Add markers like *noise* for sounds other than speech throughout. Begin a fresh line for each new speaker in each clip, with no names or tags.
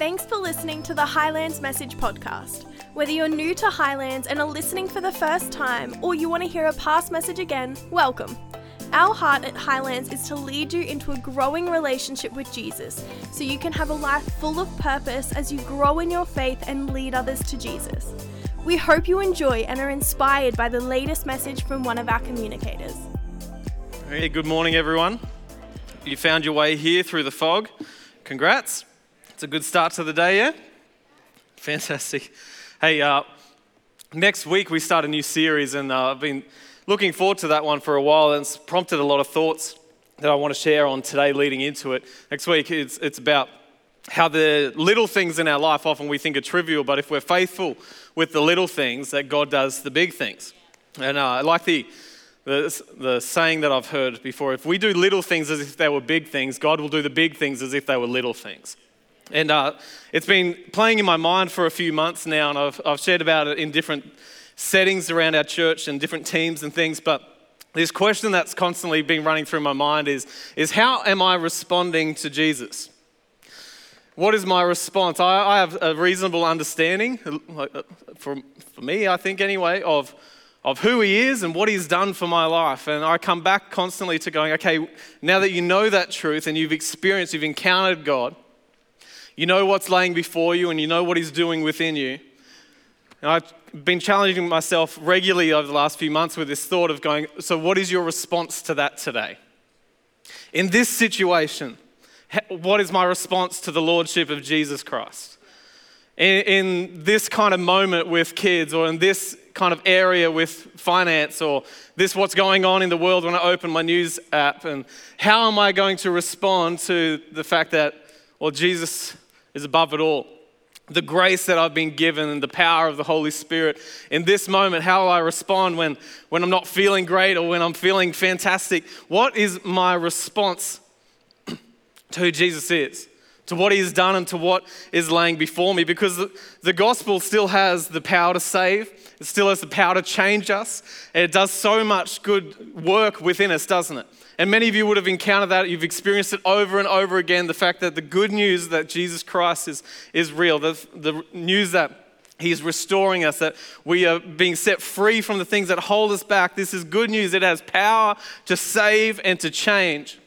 Thanks for listening to the Highlands Message Podcast. Whether you're new to Highlands and are listening for the first time, or you want to hear a past message again, welcome. Our heart at Highlands is to lead you into a growing relationship with Jesus so you can have a life full of purpose as you grow in your faith and lead others to Jesus. We hope you enjoy and are inspired by the latest message from one of our communicators.
Hey, good morning, everyone. You found your way here through the fog. Congrats. It's a good start to the day, yeah? Fantastic. Hey, uh, next week we start a new series, and uh, I've been looking forward to that one for a while, and it's prompted a lot of thoughts that I want to share on today leading into it. Next week, it's, it's about how the little things in our life often we think are trivial, but if we're faithful with the little things, that God does the big things. And uh, I like the the, the saying that I've heard before if we do little things as if they were big things, God will do the big things as if they were little things. And uh, it's been playing in my mind for a few months now, and I've, I've shared about it in different settings around our church and different teams and things. But this question that's constantly been running through my mind is, is how am I responding to Jesus? What is my response? I, I have a reasonable understanding, for, for me, I think anyway, of of who He is and what He's done for my life. And I come back constantly to going, okay, now that you know that truth and you've experienced, you've encountered God, you know what's laying before you and you know what He's doing within you. And I've been challenging myself regularly over the last few months with this thought of going, so what is your response to that today? In this situation, what is my response to the Lordship of Jesus Christ? In, in this kind of moment with kids or in this kind of area with finance or this what's going on in the world when I open my news app and how am I going to respond to the fact that well Jesus is above it all. The grace that I've been given and the power of the Holy Spirit in this moment how will I respond when when I'm not feeling great or when I'm feeling fantastic what is my response *clears throat* to who Jesus is? To what he has done and to what is laying before me? Because the, the gospel still has the power to save it still has the power to change us. And it does so much good work within us, doesn't it? And many of you would have encountered that. You've experienced it over and over again the fact that the good news that Jesus Christ is, is real, the, the news that He's restoring us, that we are being set free from the things that hold us back. This is good news. It has power to save and to change.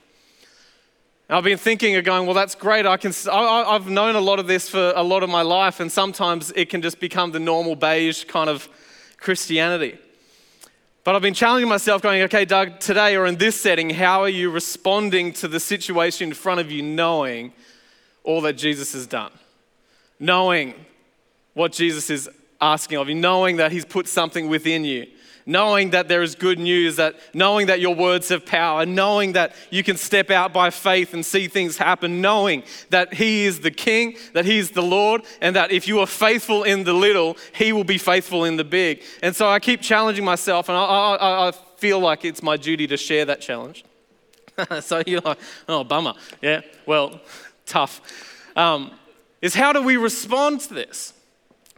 I've been thinking of going, well, that's great. I can, I, I've known a lot of this for a lot of my life, and sometimes it can just become the normal beige kind of Christianity. But I've been challenging myself, going, okay, Doug, today or in this setting, how are you responding to the situation in front of you, knowing all that Jesus has done? Knowing what Jesus is asking of you, knowing that He's put something within you knowing that there is good news, that knowing that your words have power, knowing that you can step out by faith and see things happen, knowing that He is the King, that He is the Lord, and that if you are faithful in the little, He will be faithful in the big. And so I keep challenging myself, and I, I, I feel like it's my duty to share that challenge. *laughs* so you're like, oh, bummer. Yeah, well, tough. Um, is how do we respond to this?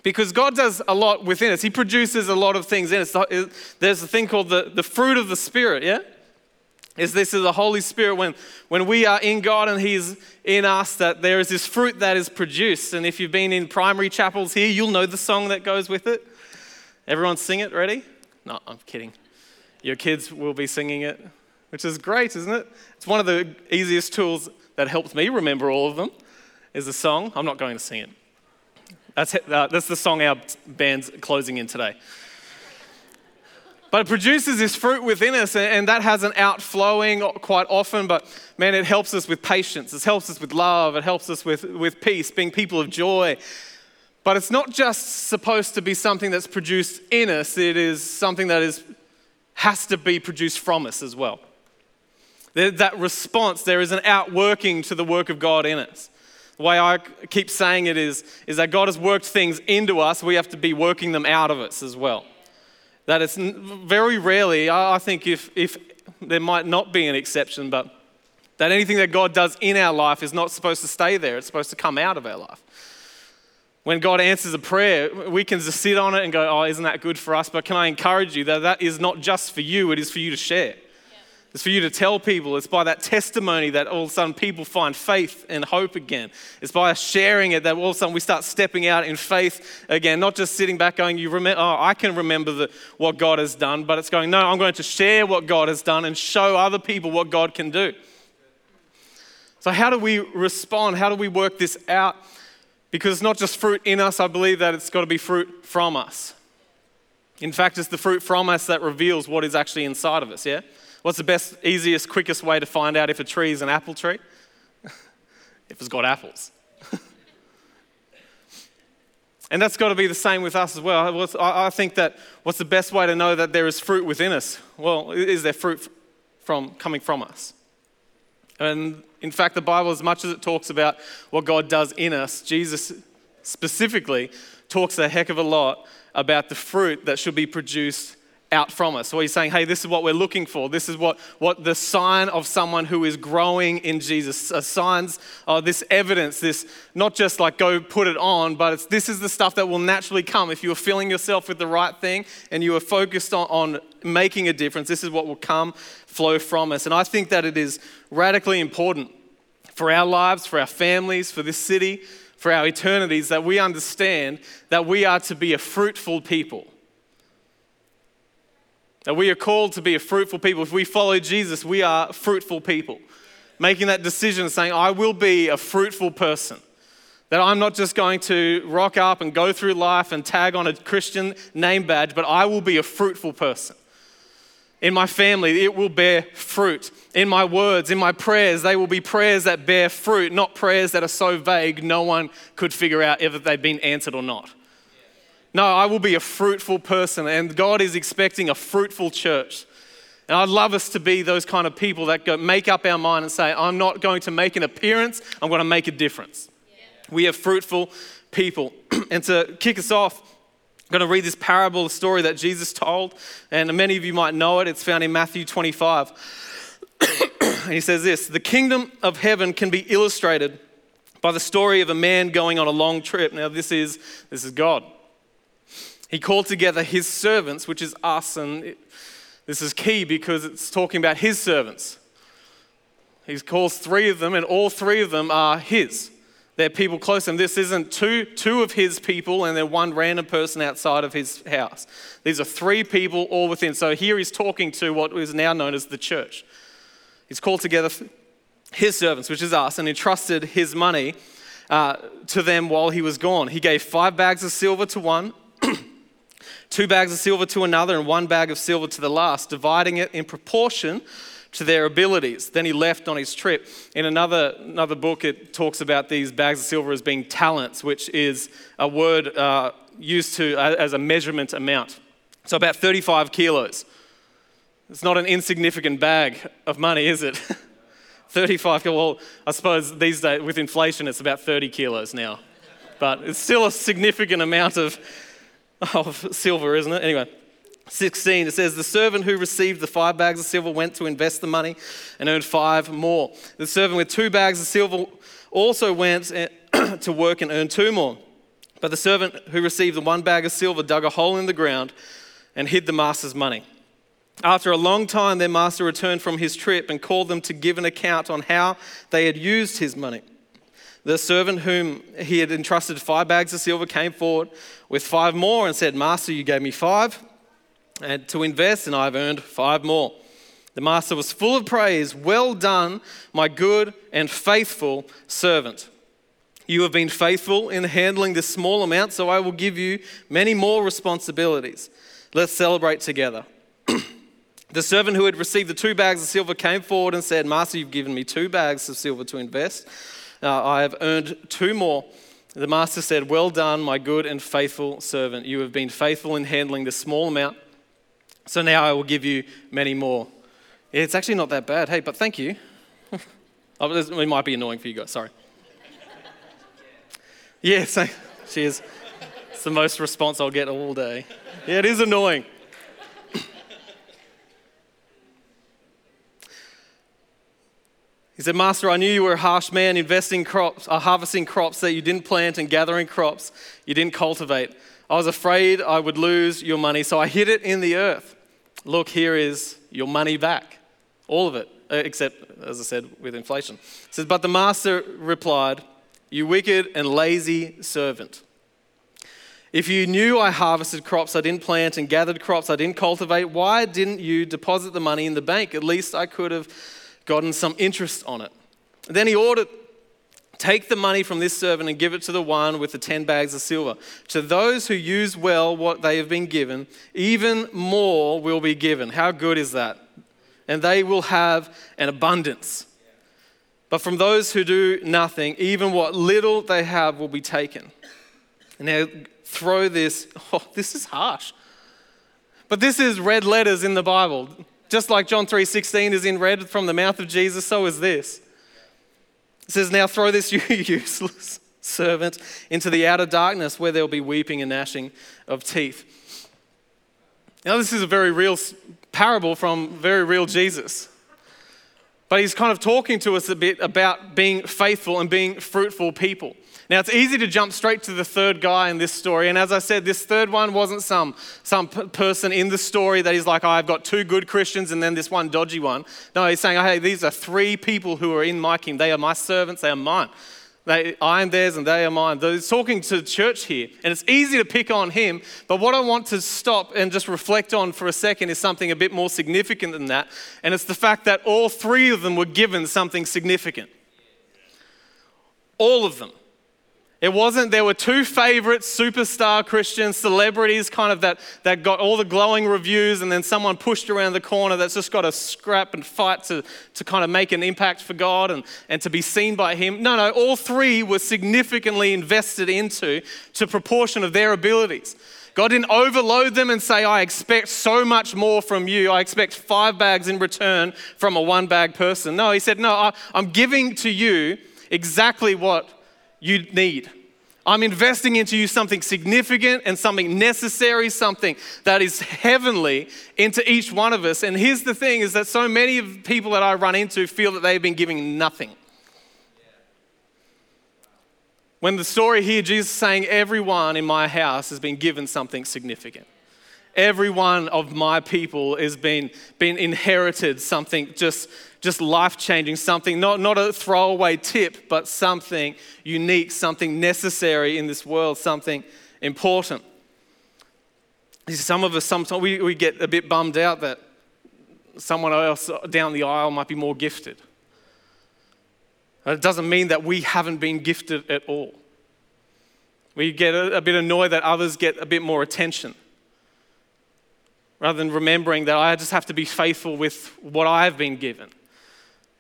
Because God does a lot within us. He produces a lot of things in us. There's a thing called the, the fruit of the Spirit, yeah? Is this is the Holy Spirit when, when we are in God and He's in us, that there is this fruit that is produced. And if you've been in primary chapels here, you'll know the song that goes with it. Everyone sing it, ready? No, I'm kidding. Your kids will be singing it, which is great, isn't it? It's one of the easiest tools that helps me remember all of them, is the song. I'm not going to sing it. That's, uh, that's the song our band's closing in today. But it produces this fruit within us, and that has an outflowing quite often. But man, it helps us with patience, it helps us with love, it helps us with, with peace, being people of joy. But it's not just supposed to be something that's produced in us, it is something that is, has to be produced from us as well. That response, there is an outworking to the work of God in us. The way I keep saying it is, is that God has worked things into us, we have to be working them out of us as well. That it's very rarely, I think, if, if there might not be an exception, but that anything that God does in our life is not supposed to stay there, it's supposed to come out of our life. When God answers a prayer, we can just sit on it and go, Oh, isn't that good for us? But can I encourage you that that is not just for you, it is for you to share. It's for you to tell people. It's by that testimony that all of a sudden people find faith and hope again. It's by sharing it that all of a sudden we start stepping out in faith again, not just sitting back going, "You remember? Oh, I can remember the, what God has done," but it's going, "No, I'm going to share what God has done and show other people what God can do." So, how do we respond? How do we work this out? Because it's not just fruit in us. I believe that it's got to be fruit from us. In fact, it's the fruit from us that reveals what is actually inside of us. Yeah. What's the best, easiest, quickest way to find out if a tree is an apple tree? *laughs* if it's got apples. *laughs* and that's got to be the same with us as well. I think that what's the best way to know that there is fruit within us? Well, is there fruit from coming from us? And in fact, the Bible, as much as it talks about what God does in us, Jesus specifically talks a heck of a lot about the fruit that should be produced out from us. So he's saying, hey, this is what we're looking for. This is what, what the sign of someone who is growing in Jesus. Uh, signs of this evidence, this not just like go put it on, but it's this is the stuff that will naturally come. If you are filling yourself with the right thing and you are focused on, on making a difference, this is what will come, flow from us. And I think that it is radically important for our lives, for our families, for this city, for our eternities, that we understand that we are to be a fruitful people that we are called to be a fruitful people. If we follow Jesus, we are fruitful people. Making that decision, saying, I will be a fruitful person. That I'm not just going to rock up and go through life and tag on a Christian name badge, but I will be a fruitful person. In my family, it will bear fruit. In my words, in my prayers, they will be prayers that bear fruit, not prayers that are so vague no one could figure out if they've been answered or not. No, I will be a fruitful person, and God is expecting a fruitful church. And I'd love us to be those kind of people that go, make up our mind and say, I'm not going to make an appearance, I'm going to make a difference. Yeah. We are fruitful people. *clears throat* and to kick us off, I'm going to read this parable story that Jesus told, and many of you might know it. It's found in Matthew 25. *clears throat* and he says this The kingdom of heaven can be illustrated by the story of a man going on a long trip. Now, this is, this is God. He called together his servants, which is us, and it, this is key because it's talking about his servants. He calls three of them, and all three of them are his. They're people close to him. This isn't two, two of his people and then one random person outside of his house. These are three people all within. So here he's talking to what is now known as the church. He's called together his servants, which is us, and entrusted his money uh, to them while he was gone. He gave five bags of silver to one two bags of silver to another, and one bag of silver to the last, dividing it in proportion to their abilities. Then he left on his trip. In another, another book, it talks about these bags of silver as being talents, which is a word uh, used to uh, as a measurement amount. So about 35 kilos. It's not an insignificant bag of money, is it? *laughs* 35, well, I suppose these days with inflation, it's about 30 kilos now. But it's still a significant amount of of silver, isn't it? Anyway, 16, it says, The servant who received the five bags of silver went to invest the money and earned five more. The servant with two bags of silver also went eh, *clears throat* to work and earned two more. But the servant who received the one bag of silver dug a hole in the ground and hid the master's money. After a long time, their master returned from his trip and called them to give an account on how they had used his money. The servant whom he had entrusted five bags of silver came forward with five more and said, Master, you gave me five and to invest, and I've earned five more. The master was full of praise. Well done, my good and faithful servant. You have been faithful in handling this small amount, so I will give you many more responsibilities. Let's celebrate together. *clears throat* the servant who had received the two bags of silver came forward and said, Master, you've given me two bags of silver to invest uh, I have earned two more. The master said, Well done, my good and faithful servant. You have been faithful in handling this small amount, so now I will give you many more. It's actually not that bad. Hey, but thank you. *laughs* oh, it might be annoying for you guys, sorry. Yes, *laughs* yeah, *laughs* cheers. It's the most response I'll get all day. Yeah, it is annoying. He said, Master, I knew you were a harsh man, investing crops, uh, harvesting crops that you didn't plant and gathering crops you didn't cultivate. I was afraid I would lose your money, so I hid it in the earth. Look, here is your money back. All of it, uh, except, as I said, with inflation. It says, But the master replied, You wicked and lazy servant. If you knew I harvested crops I didn't plant and gathered crops I didn't cultivate, why didn't you deposit the money in the bank? At least I could have gotten some interest on it. Then he ordered, Take the money from this servant and give it to the one with the 10 bags of silver. To those who use well what they have been given, even more will be given. How good is that? And they will have an abundance. But from those who do nothing, even what little they have will be taken. Now, throw this, *laughs* oh, this is harsh. But this is red letters in the Bible. Just like John 3:16 is in red from the mouth of Jesus, so is this. It says, Now throw this *laughs* you useless servant into the outer darkness where there'll be weeping and gnashing of teeth. Now, this is a very real parable from very real Jesus. But he's kind of talking to us a bit about being faithful and being fruitful people. Now, it's easy to jump straight to the third guy in this story. And as I said, this third one wasn't some, some person in the story that is like, oh, I've got two good Christians and then this one dodgy one. No, he's saying, hey, these are three people who are in my kingdom. They are my servants, they are mine. They, I am theirs and they are mine. He's talking to the church here. And it's easy to pick on him. But what I want to stop and just reflect on for a second is something a bit more significant than that. And it's the fact that all three of them were given something significant. All of them. It wasn't, there were two favorite superstar Christian celebrities, kind of that, that got all the glowing reviews, and then someone pushed around the corner that's just got to scrap and fight to, to kind of make an impact for God and, and to be seen by Him. No, no, all three were significantly invested into to proportion of their abilities. God didn't overload them and say, I expect so much more from you. I expect five bags in return from a one bag person. No, He said, No, I, I'm giving to you exactly what you need. I'm investing into you something significant and something necessary, something that is heavenly into each one of us. And here's the thing is that so many of people that I run into feel that they've been giving nothing. When the story here, Jesus saying, Everyone in my house has been given something significant. Every one of my people has been, been inherited something just just life changing, something, not, not a throwaway tip, but something unique, something necessary in this world, something important. Some of us, sometimes we, we get a bit bummed out that someone else down the aisle might be more gifted. It doesn't mean that we haven't been gifted at all. We get a, a bit annoyed that others get a bit more attention rather than remembering that I just have to be faithful with what I've been given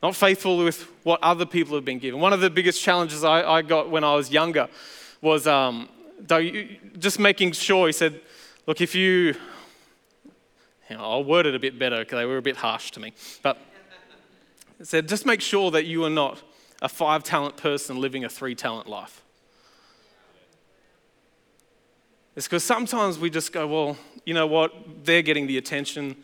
not faithful with what other people have been given. One of the biggest challenges I, I got when I was younger was um, just making sure, he said, look, if you, you know, I'll word it a bit better because they were a bit harsh to me, but said, just make sure that you are not a five talent person living a three talent life. It's because sometimes we just go, well, you know what, they're getting the attention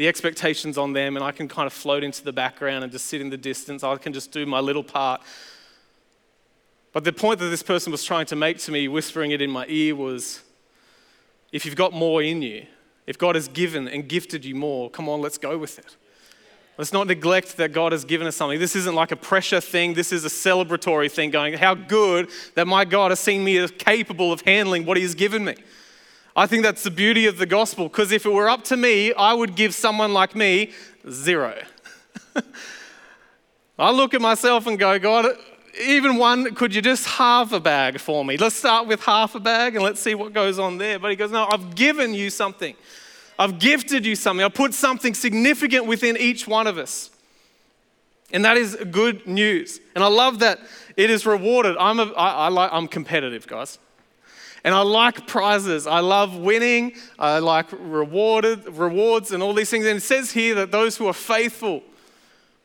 the expectations on them, and I can kind of float into the background and just sit in the distance. I can just do my little part. But the point that this person was trying to make to me, whispering it in my ear, was if you've got more in you, if God has given and gifted you more, come on, let's go with it. Let's not neglect that God has given us something. This isn't like a pressure thing, this is a celebratory thing going, how good that my God has seen me as capable of handling what He has given me. I think that's the beauty of the gospel because if it were up to me, I would give someone like me zero. *laughs* I look at myself and go, God, even one, could you just halve a bag for me? Let's start with half a bag and let's see what goes on there. But he goes, No, I've given you something. I've gifted you something. I've put something significant within each one of us. And that is good news. And I love that it is rewarded. I'm, a, I, I like, I'm competitive, guys. And I like prizes. I love winning. I like rewarded rewards and all these things. And it says here that those who are faithful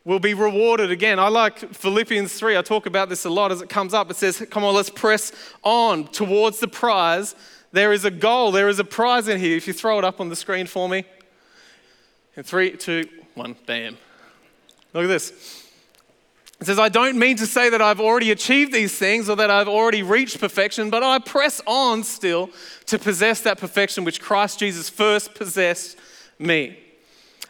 will be rewarded again. I like Philippians 3. I talk about this a lot as it comes up. It says, Come on, let's press on towards the prize. There is a goal, there is a prize in here. If you throw it up on the screen for me. In three, two, one, bam. Look at this. It says, I don't mean to say that I've already achieved these things or that I've already reached perfection, but I press on still to possess that perfection which Christ Jesus first possessed me.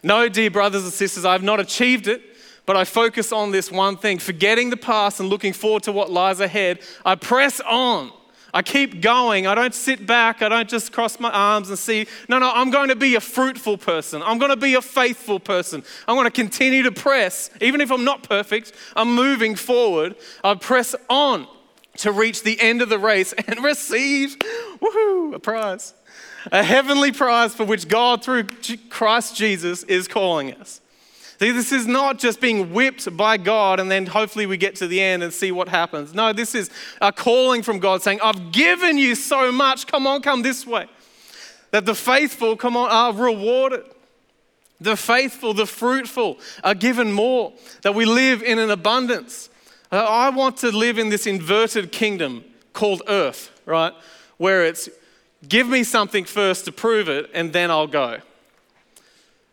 No, dear brothers and sisters, I have not achieved it, but I focus on this one thing forgetting the past and looking forward to what lies ahead. I press on. I keep going. I don't sit back. I don't just cross my arms and see. No, no, I'm going to be a fruitful person. I'm going to be a faithful person. I'm going to continue to press. Even if I'm not perfect, I'm moving forward. I press on to reach the end of the race *laughs* and receive, woohoo, a prize a heavenly prize for which God, through Christ Jesus, is calling us. See, this is not just being whipped by God and then hopefully we get to the end and see what happens. No, this is a calling from God saying, I've given you so much. Come on, come this way. That the faithful, come on, are rewarded. The faithful, the fruitful are given more. That we live in an abundance. Uh, I want to live in this inverted kingdom called earth, right? Where it's Give me something first to prove it, and then I'll go.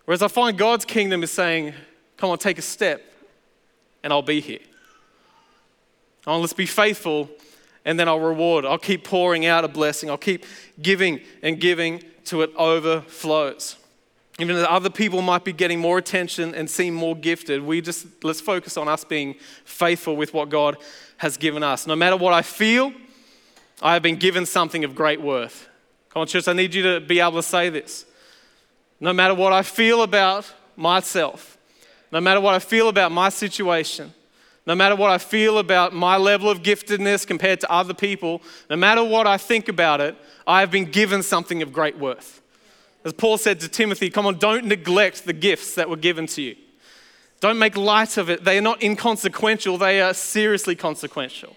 Whereas I find God's kingdom is saying, Come on, take a step, and I'll be here. Oh, let's be faithful, and then I'll reward. I'll keep pouring out a blessing. I'll keep giving and giving till it overflows. Even though other people might be getting more attention and seem more gifted, we just let's focus on us being faithful with what God has given us. No matter what I feel, I have been given something of great worth. Come on, church, I need you to be able to say this. No matter what I feel about myself, no matter what I feel about my situation, no matter what I feel about my level of giftedness compared to other people, no matter what I think about it, I have been given something of great worth. As Paul said to Timothy, come on, don't neglect the gifts that were given to you. Don't make light of it. They are not inconsequential, they are seriously consequential.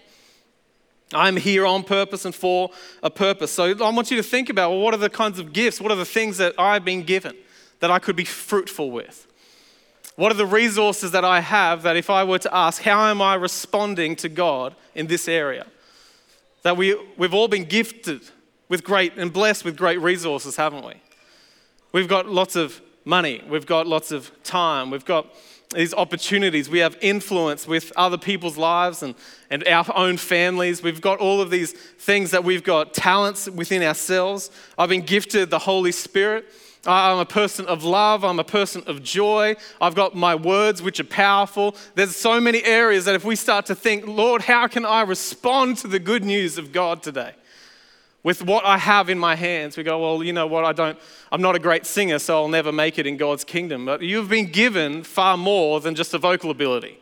I'm here on purpose and for a purpose. So I want you to think about well, what are the kinds of gifts? What are the things that I've been given that I could be fruitful with? What are the resources that I have that if I were to ask, how am I responding to God in this area? That we, we've all been gifted with great and blessed with great resources, haven't we? We've got lots of money, we've got lots of time, we've got these opportunities. We have influence with other people's lives and, and our own families. We've got all of these things that we've got talents within ourselves. I've been gifted the Holy Spirit. I'm a person of love. I'm a person of joy. I've got my words, which are powerful. There's so many areas that if we start to think, Lord, how can I respond to the good news of God today? With what I have in my hands. We go, well, you know what, I don't, I'm not a great singer, so I'll never make it in God's kingdom. But you've been given far more than just a vocal ability.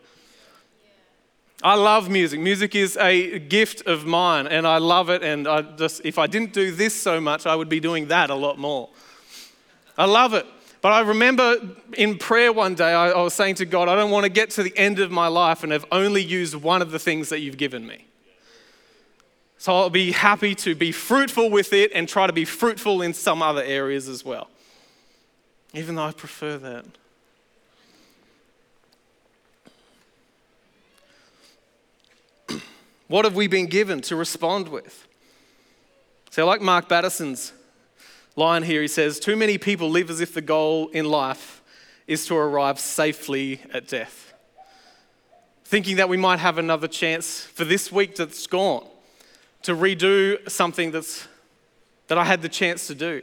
I love music. Music is a gift of mine, and I love it. And I just, if I didn't do this so much, I would be doing that a lot more. I love it. But I remember in prayer one day, I, I was saying to God, I don't want to get to the end of my life and have only used one of the things that you've given me. So I'll be happy to be fruitful with it and try to be fruitful in some other areas as well. Even though I prefer that. *clears throat* what have we been given to respond with? So, like Mark Batterson's line here, he says, Too many people live as if the goal in life is to arrive safely at death. Thinking that we might have another chance for this week that's gone to redo something that's, that I had the chance to do.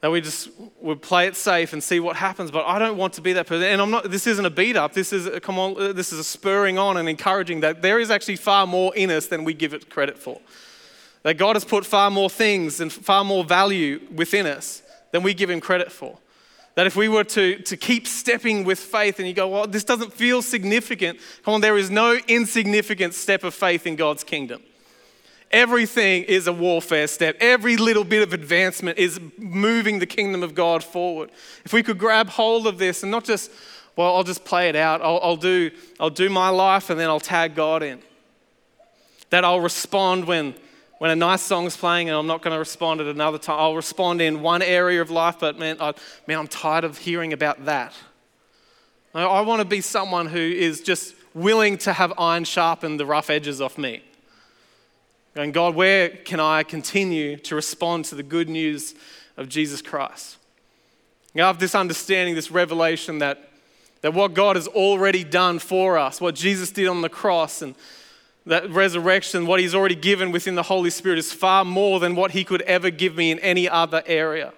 That we just would play it safe and see what happens. But I don't want to be that person. And I'm not, this isn't a beat up. This is, a, come on, uh, this is a spurring on and encouraging that there is actually far more in us than we give it credit for. That God has put far more things and far more value within us than we give Him credit for. That if we were to, to keep stepping with faith and you go, well, this doesn't feel significant, come on, there is no insignificant step of faith in God's kingdom. Everything is a warfare step. Every little bit of advancement is moving the kingdom of God forward. If we could grab hold of this and not just, well, I'll just play it out. I'll, I'll do, I'll do my life and then I'll tag God in. That I'll respond when, when a nice song's playing and I'm not going to respond at another time. I'll respond in one area of life, but man, I, man I'm tired of hearing about that. I, I want to be someone who is just willing to have iron sharpen the rough edges off me. Going, God, where can I continue to respond to the good news of Jesus Christ? I have this understanding, this revelation that, that what God has already done for us, what Jesus did on the cross, and that resurrection, what He's already given within the Holy Spirit, is far more than what He could ever give me in any other area.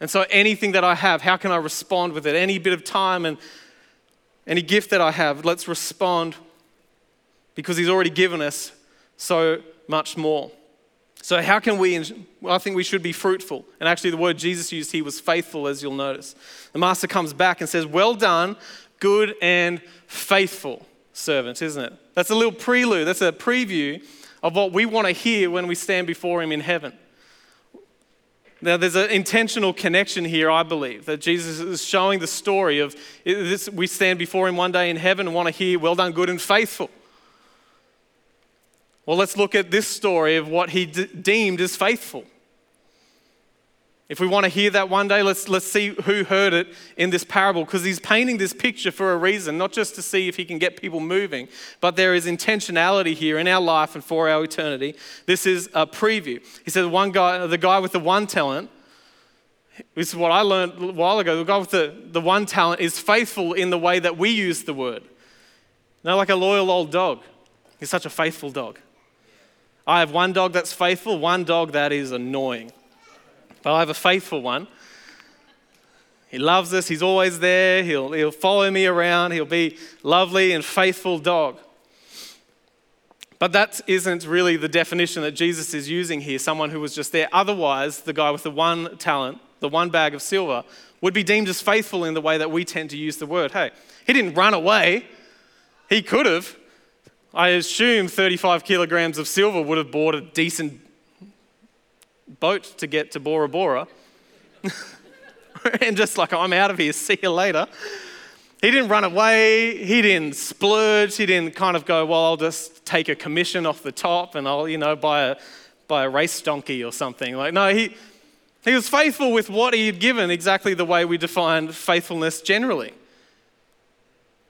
And so anything that I have, how can I respond with it? Any bit of time and any gift that I have, let's respond because He's already given us so much more. So, how can we? I think we should be fruitful. And actually, the word Jesus used here was faithful, as you'll notice. The master comes back and says, Well done, good and faithful servant, isn't it? That's a little prelude, that's a preview of what we want to hear when we stand before Him in heaven. Now, there's an intentional connection here, I believe, that Jesus is showing the story of this, we stand before Him one day in heaven and want to hear, Well done, good and faithful. Well, let's look at this story of what he d- deemed as faithful. If we want to hear that one day, let's, let's see who heard it in this parable, because he's painting this picture for a reason, not just to see if he can get people moving, but there is intentionality here in our life and for our eternity. This is a preview. He said, one guy, the guy with the one talent, this is what I learned a while ago, the guy with the, the one talent is faithful in the way that we use the word. Not like a loyal old dog. He's such a faithful dog. I have one dog that's faithful, one dog that is annoying. But I have a faithful one. He loves us, he's always there, he'll, he'll follow me around, he'll be lovely and faithful dog. But that isn't really the definition that Jesus is using here, someone who was just there. Otherwise, the guy with the one talent, the one bag of silver, would be deemed as faithful in the way that we tend to use the word. Hey, he didn't run away. He could have, I assume 35 kilograms of silver would have bought a decent boat to get to Bora Bora. *laughs* and just like, I'm out of here, see you later. He didn't run away, he didn't splurge, he didn't kind of go, well, I'll just take a commission off the top and I'll, you know, buy a, buy a race donkey or something. Like, no, he, he was faithful with what he had given, exactly the way we define faithfulness generally.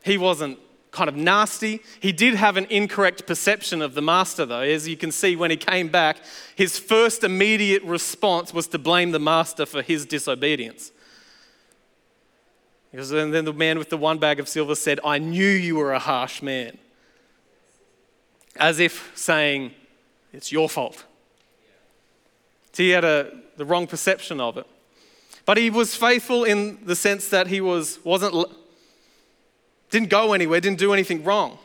He wasn't kind of nasty. He did have an incorrect perception of the master, though. As you can see, when he came back, his first immediate response was to blame the master for his disobedience. Because then the man with the one bag of silver said, I knew you were a harsh man. As if saying, It's your fault. So he had a, the wrong perception of it. But he was faithful in the sense that he was, wasn't didn't go anywhere, didn't do anything wrong,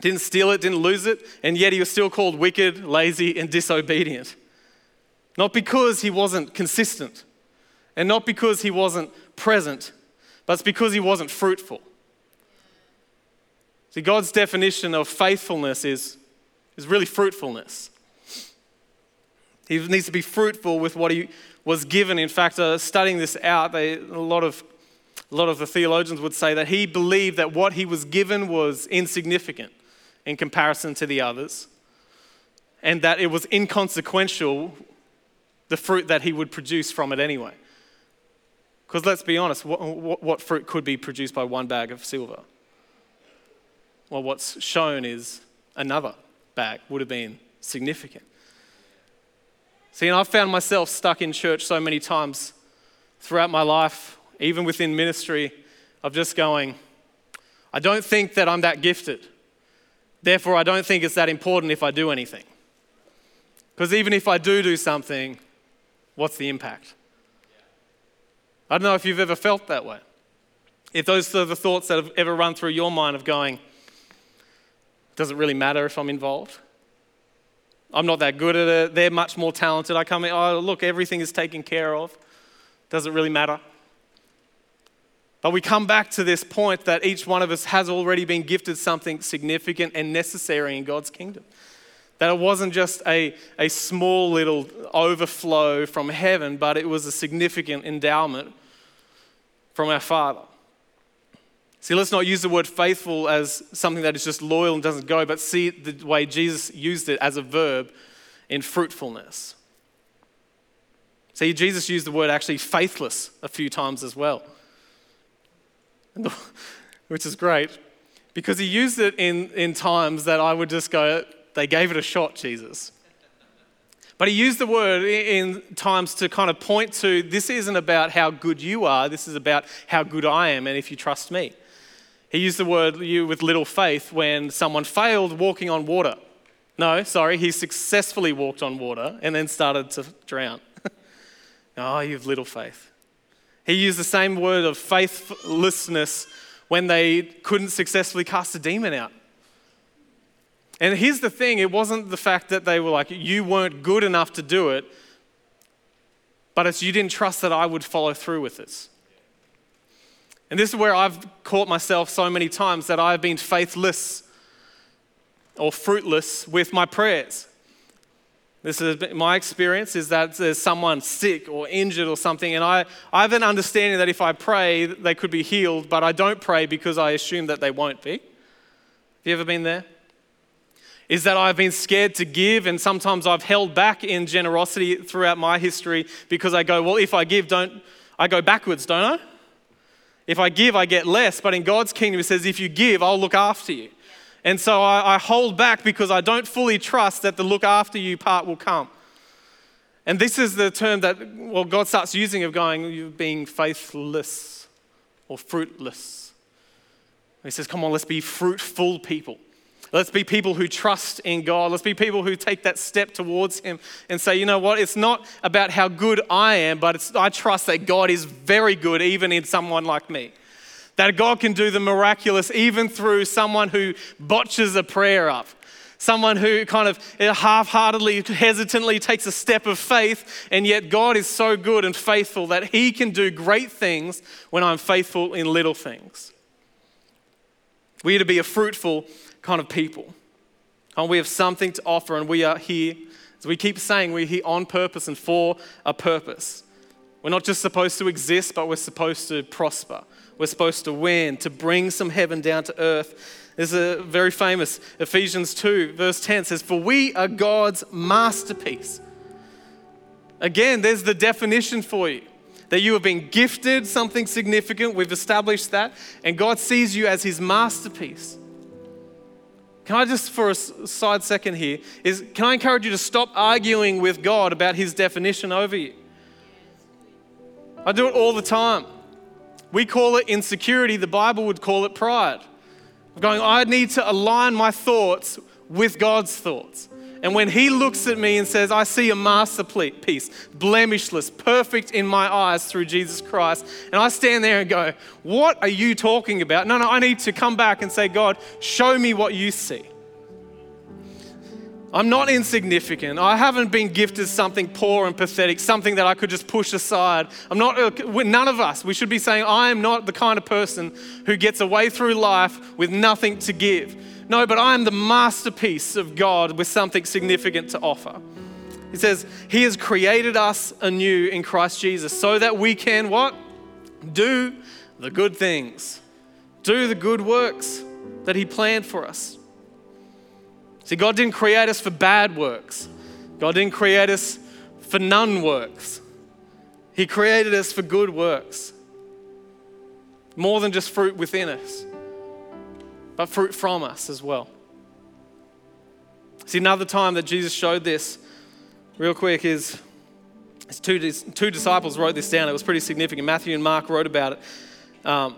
didn't steal it, didn't lose it, and yet he was still called wicked, lazy, and disobedient. Not because he wasn't consistent, and not because he wasn't present, but it's because he wasn't fruitful. See, God's definition of faithfulness is, is really fruitfulness. He needs to be fruitful with what he was given. In fact, uh, studying this out, they, a lot of a lot of the theologians would say that he believed that what he was given was insignificant in comparison to the others, and that it was inconsequential, the fruit that he would produce from it anyway. Because let's be honest, what, what, what, fruit could be produced by one bag of silver? Well, what's shown is another bag would have been significant. See, and I've found myself stuck in church so many times throughout my life even within ministry, of just going, I don't think that I'm that gifted. Therefore, I don't think it's that important if I do anything. Because even if I do do something, what's the impact? I don't know if you've ever felt that way. If those are the thoughts that have ever run through your mind of going, does it really matter if I'm involved? I'm not that good at it. They're much more talented. I come in, oh, look, everything is taken care of. Does it really matter? But we come back to this point that each one of us has already been gifted something significant and necessary in God's kingdom. That it wasn't just a, a small little overflow from heaven, but it was a significant endowment from our Father. See, let's not use the word faithful as something that is just loyal and doesn't go, but see the way Jesus used it as a verb in fruitfulness. See, Jesus used the word actually faithless a few times as well. *laughs* which is great because he used it in, in times that I would just go, they gave it a shot, Jesus. But he used the word in times to kind of point to this isn't about how good you are, this is about how good I am and if you trust me. He used the word you with little faith when someone failed walking on water. No, sorry, he successfully walked on water and then started to drown. *laughs* oh, you have little faith. He used the same word of faithlessness when they couldn't successfully cast a demon out. And here's the thing it wasn't the fact that they were like, you weren't good enough to do it, but it's you didn't trust that I would follow through with this. And this is where I've caught myself so many times that I've been faithless or fruitless with my prayers. This is my experience is that there's someone sick or injured or something, and I, I have an understanding that if I pray, they could be healed, but I don't pray because I assume that they won't be. Have you ever been there? Is that I've been scared to give, and sometimes I've held back in generosity throughout my history because I go, well, if I give, don't I go backwards, don't I? If I give, I get less, but in God's kingdom, it says, if you give, I'll look after you. And so I, I hold back because I don't fully trust that the look after you part will come. And this is the term that, well, God starts using of going, you're being faithless or fruitless. He says, come on, let's be fruitful people. Let's be people who trust in God. Let's be people who take that step towards Him and say, you know what? It's not about how good I am, but I trust that God is very good, even in someone like me. That God can do the miraculous even through someone who botches a prayer up. Someone who kind of half heartedly, hesitantly takes a step of faith, and yet God is so good and faithful that He can do great things when I'm faithful in little things. We are to be a fruitful kind of people. And we have something to offer, and we are here. As we keep saying, we're here on purpose and for a purpose. We're not just supposed to exist, but we're supposed to prosper. We're supposed to win, to bring some heaven down to earth. There's a very famous Ephesians 2, verse 10 says, For we are God's masterpiece. Again, there's the definition for you that you have been gifted something significant. We've established that. And God sees you as his masterpiece. Can I just, for a side second here, is can I encourage you to stop arguing with God about his definition over you? I do it all the time. We call it insecurity, the Bible would call it pride. Going, I need to align my thoughts with God's thoughts. And when He looks at me and says, I see a masterpiece, blemishless, perfect in my eyes through Jesus Christ, and I stand there and go, What are you talking about? No, no, I need to come back and say, God, show me what you see. I'm not insignificant. I haven't been gifted something poor and pathetic, something that I could just push aside. I'm not, none of us, we should be saying, I am not the kind of person who gets away through life with nothing to give. No, but I am the masterpiece of God with something significant to offer. He says, He has created us anew in Christ Jesus so that we can what? Do the good things, do the good works that He planned for us. See, God didn't create us for bad works, God didn't create us for none works. He created us for good works. More than just fruit within us, but fruit from us as well. See, another time that Jesus showed this, real quick, is two, two disciples wrote this down. It was pretty significant. Matthew and Mark wrote about it. Um,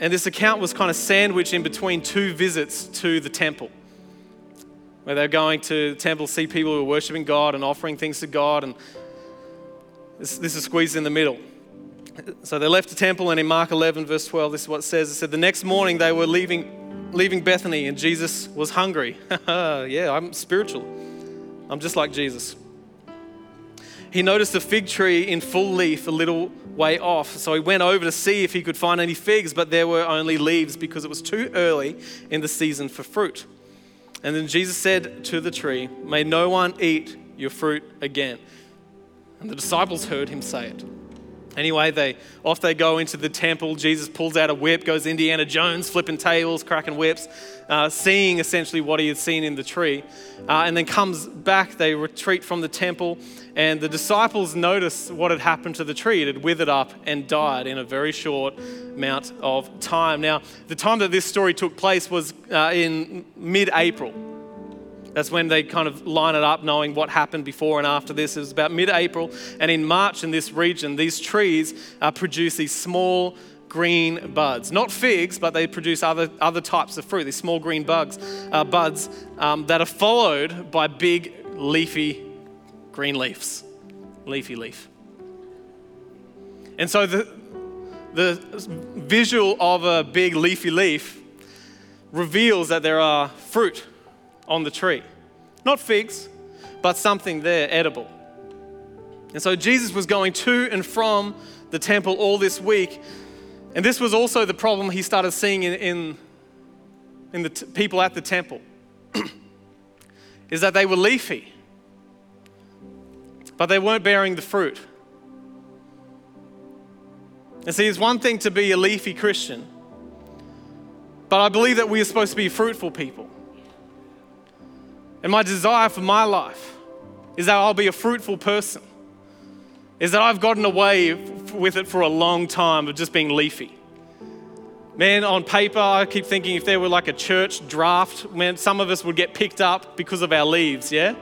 and this account was kind of sandwiched in between two visits to the temple where they're going to the temple, see people who are worshiping God and offering things to God, and this, this is squeezed in the middle. So they left the temple, and in Mark 11, verse 12, this is what it says. It said, The next morning they were leaving, leaving Bethany, and Jesus was hungry. *laughs* yeah, I'm spiritual. I'm just like Jesus. He noticed a fig tree in full leaf a little way off, so he went over to see if he could find any figs, but there were only leaves because it was too early in the season for fruit. And then Jesus said to the tree, May no one eat your fruit again. And the disciples heard him say it. Anyway, they off they go into the temple. Jesus pulls out a whip, goes Indiana Jones, flipping tables, cracking whips, uh, seeing essentially what he had seen in the tree, uh, and then comes back. They retreat from the temple, and the disciples notice what had happened to the tree. It had withered up and died in a very short amount of time. Now, the time that this story took place was uh, in mid-April. That's when they kind of line it up, knowing what happened before and after this. It was about mid April. And in March, in this region, these trees uh, produce these small green buds. Not figs, but they produce other, other types of fruit, these small green bugs, uh, buds um, that are followed by big, leafy green leaves. Leafy leaf. And so the, the visual of a big leafy leaf reveals that there are fruit on the tree. Not figs, but something there edible. And so Jesus was going to and from the temple all this week. And this was also the problem he started seeing in, in, in the t- people at the temple *clears throat* is that they were leafy, but they weren't bearing the fruit. And see, it's one thing to be a leafy Christian, but I believe that we are supposed to be fruitful people. And my desire for my life is that I'll be a fruitful person, is that I've gotten away with it for a long time of just being leafy. Man, on paper, I keep thinking if there were like a church draft, man, some of us would get picked up because of our leaves, yeah?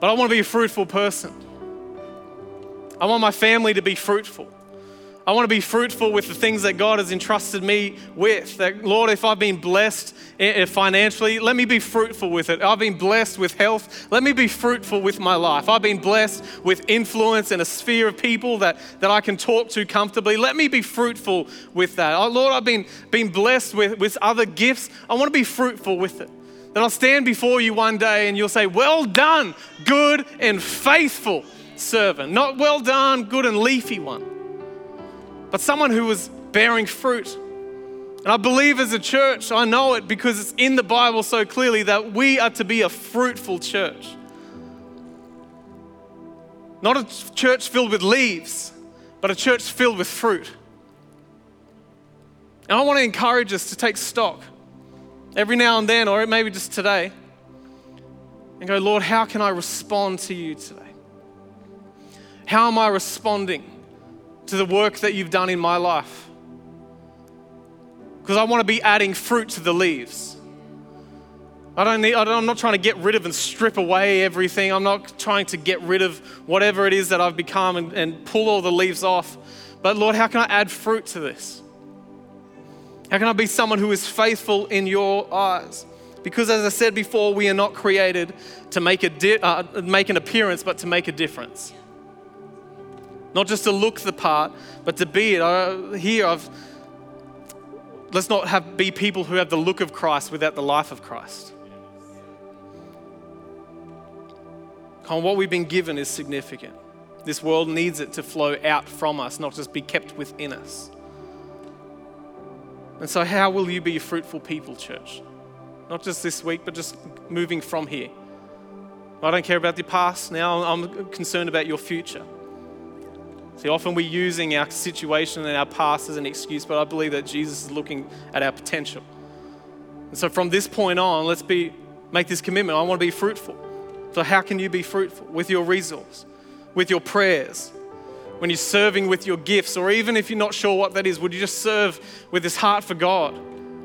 But I want to be a fruitful person. I want my family to be fruitful. I want to be fruitful with the things that God has entrusted me with. That, Lord, if I've been blessed eh, eh, financially, let me be fruitful with it. I've been blessed with health, let me be fruitful with my life. I've been blessed with influence and a sphere of people that, that I can talk to comfortably. Let me be fruitful with that. Oh, Lord, I've been, been blessed with, with other gifts. I want to be fruitful with it. That I'll stand before you one day and you'll say, Well done, good and faithful servant. Not well done, good and leafy one but someone who was bearing fruit. And I believe as a church, I know it because it's in the Bible so clearly that we are to be a fruitful church. Not a church filled with leaves, but a church filled with fruit. And I want to encourage us to take stock every now and then, or maybe just today, and go, Lord, how can I respond to you today? How am I responding? to the work that you've done in my life. Because I want to be adding fruit to the leaves. I don't need, I am not trying to get rid of and strip away everything. I'm not trying to get rid of whatever it is that I've become and, and pull all the leaves off. But Lord, how can I add fruit to this? How can I be someone who is faithful in your eyes? Because as I said before, we are not created to make, a di- uh, make an appearance, but to make a difference. Not just to look the part, but to be it. Here, I've, let's not have, be people who have the look of Christ without the life of Christ. Come on, what we've been given is significant. This world needs it to flow out from us, not just be kept within us. And so, how will you be a fruitful people, church? Not just this week, but just moving from here. I don't care about the past now, I'm concerned about your future. See, often we're using our situation and our past as an excuse, but I believe that Jesus is looking at our potential. And so from this point on, let's be make this commitment. I want to be fruitful. So how can you be fruitful? With your resource, with your prayers, when you're serving with your gifts, or even if you're not sure what that is, would you just serve with this heart for God?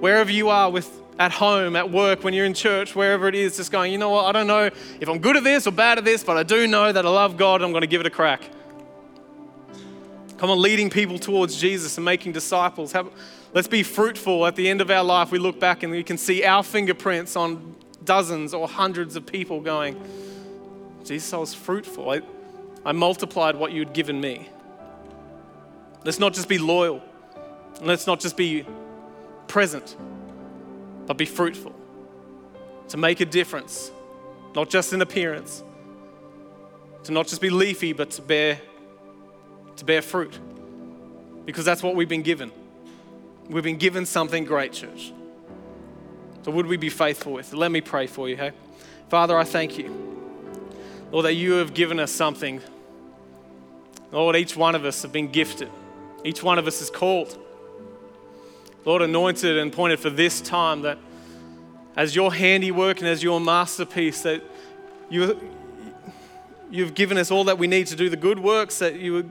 Wherever you are with at home, at work, when you're in church, wherever it is, just going, you know what, I don't know if I'm good at this or bad at this, but I do know that I love God and I'm going to give it a crack. Come on, leading people towards Jesus and making disciples. Have, let's be fruitful at the end of our life. We look back and we can see our fingerprints on dozens or hundreds of people going, Jesus, I was fruitful. I, I multiplied what you had given me. Let's not just be loyal. Let's not just be present, but be fruitful. To make a difference, not just in appearance. To not just be leafy, but to bear to bear fruit because that's what we've been given. We've been given something great, church. So, would we be faithful with it? Let me pray for you, hey? Father, I thank you, Lord, that you have given us something. Lord, each one of us have been gifted, each one of us is called. Lord, anointed and pointed for this time that as your handiwork and as your masterpiece, that you, you've given us all that we need to do the good works that you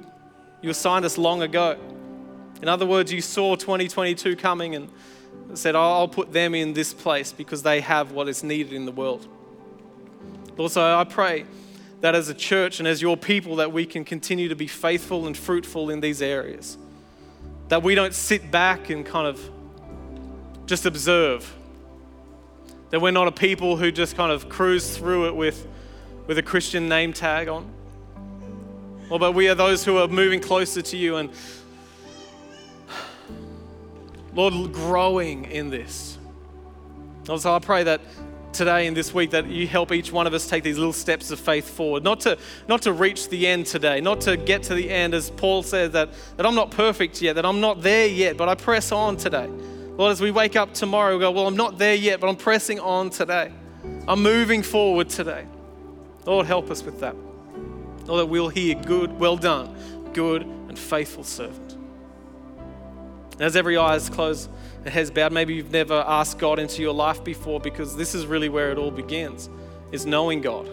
you assigned us long ago. In other words, you saw 2022 coming and said, I'll put them in this place because they have what is needed in the world. Also, I pray that as a church and as your people that we can continue to be faithful and fruitful in these areas. That we don't sit back and kind of just observe. That we're not a people who just kind of cruise through it with, with a Christian name tag on Lord, but we are those who are moving closer to you and, Lord, growing in this. Lord, so I pray that today and this week that you help each one of us take these little steps of faith forward. Not to, not to reach the end today, not to get to the end, as Paul says, that, that I'm not perfect yet, that I'm not there yet, but I press on today. Lord, as we wake up tomorrow, we go, Well, I'm not there yet, but I'm pressing on today. I'm moving forward today. Lord, help us with that. Lord, that we'll hear good, well done, good and faithful servant. As every eye is closed, heads bowed. Maybe you've never asked God into your life before because this is really where it all begins, is knowing God.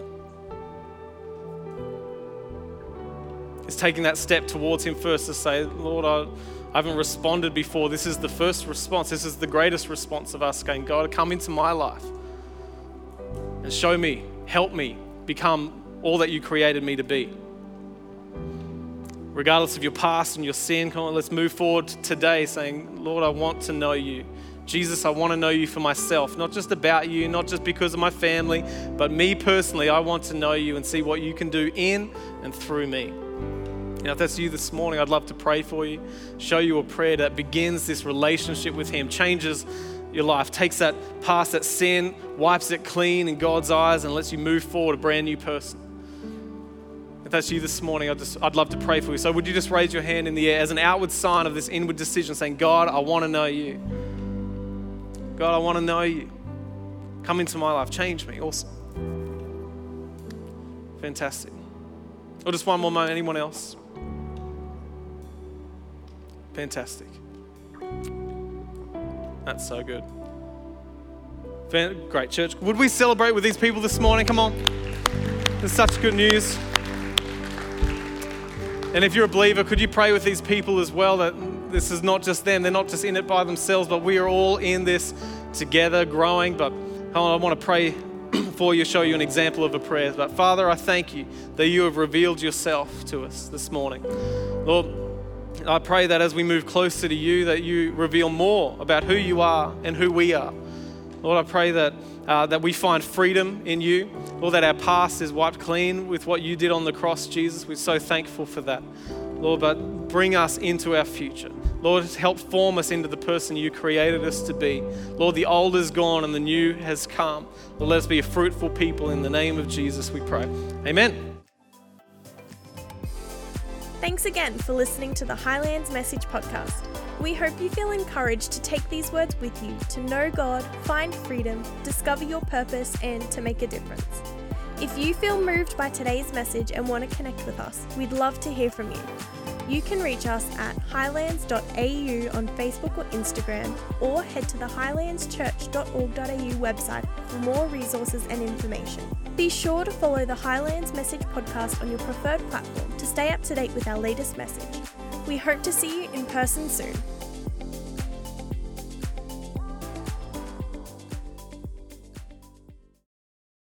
Is taking that step towards Him first to say, Lord, I, I haven't responded before. This is the first response. This is the greatest response of us going, God, come into my life and show me, help me become all that you created me to be regardless of your past and your sin. Come on, let's move forward today saying, Lord, I want to know you. Jesus, I want to know you for myself, not just about you, not just because of my family, but me personally. I want to know you and see what you can do in and through me. Now, if that's you this morning, I'd love to pray for you, show you a prayer that begins this relationship with Him, changes your life, takes that past, that sin, wipes it clean in God's eyes, and lets you move forward a brand new person. If that's you this morning, I'd, just, I'd love to pray for you. So, would you just raise your hand in the air as an outward sign of this inward decision, saying, God, I want to know you. God, I want to know you. Come into my life, change me. Awesome. Fantastic. Or just one more moment. Anyone else? Fantastic. That's so good. Great, church. Would we celebrate with these people this morning? Come on. There's such good news. And if you're a believer, could you pray with these people as well that this is not just them, they're not just in it by themselves, but we are all in this together, growing. But I want to pray *clears throat* for you, show you an example of a prayer. But Father, I thank you that you have revealed yourself to us this morning. Lord, I pray that as we move closer to you, that you reveal more about who you are and who we are. Lord, I pray that, uh, that we find freedom in you. Lord, that our past is wiped clean with what you did on the cross, Jesus. We're so thankful for that. Lord, but bring us into our future. Lord, help form us into the person you created us to be. Lord, the old is gone and the new has come. Lord, let us be a fruitful people in the name of Jesus, we pray. Amen.
Thanks again for listening to the Highlands Message Podcast. We hope you feel encouraged to take these words with you to know God, find freedom, discover your purpose, and to make a difference. If you feel moved by today's message and want to connect with us, we'd love to hear from you. You can reach us at highlands.au on Facebook or Instagram, or head to the highlandschurch.org.au website for more resources and information. Be sure to follow the Highlands Message podcast on your preferred platform to stay up to date with our latest message. We hope to see you in person soon.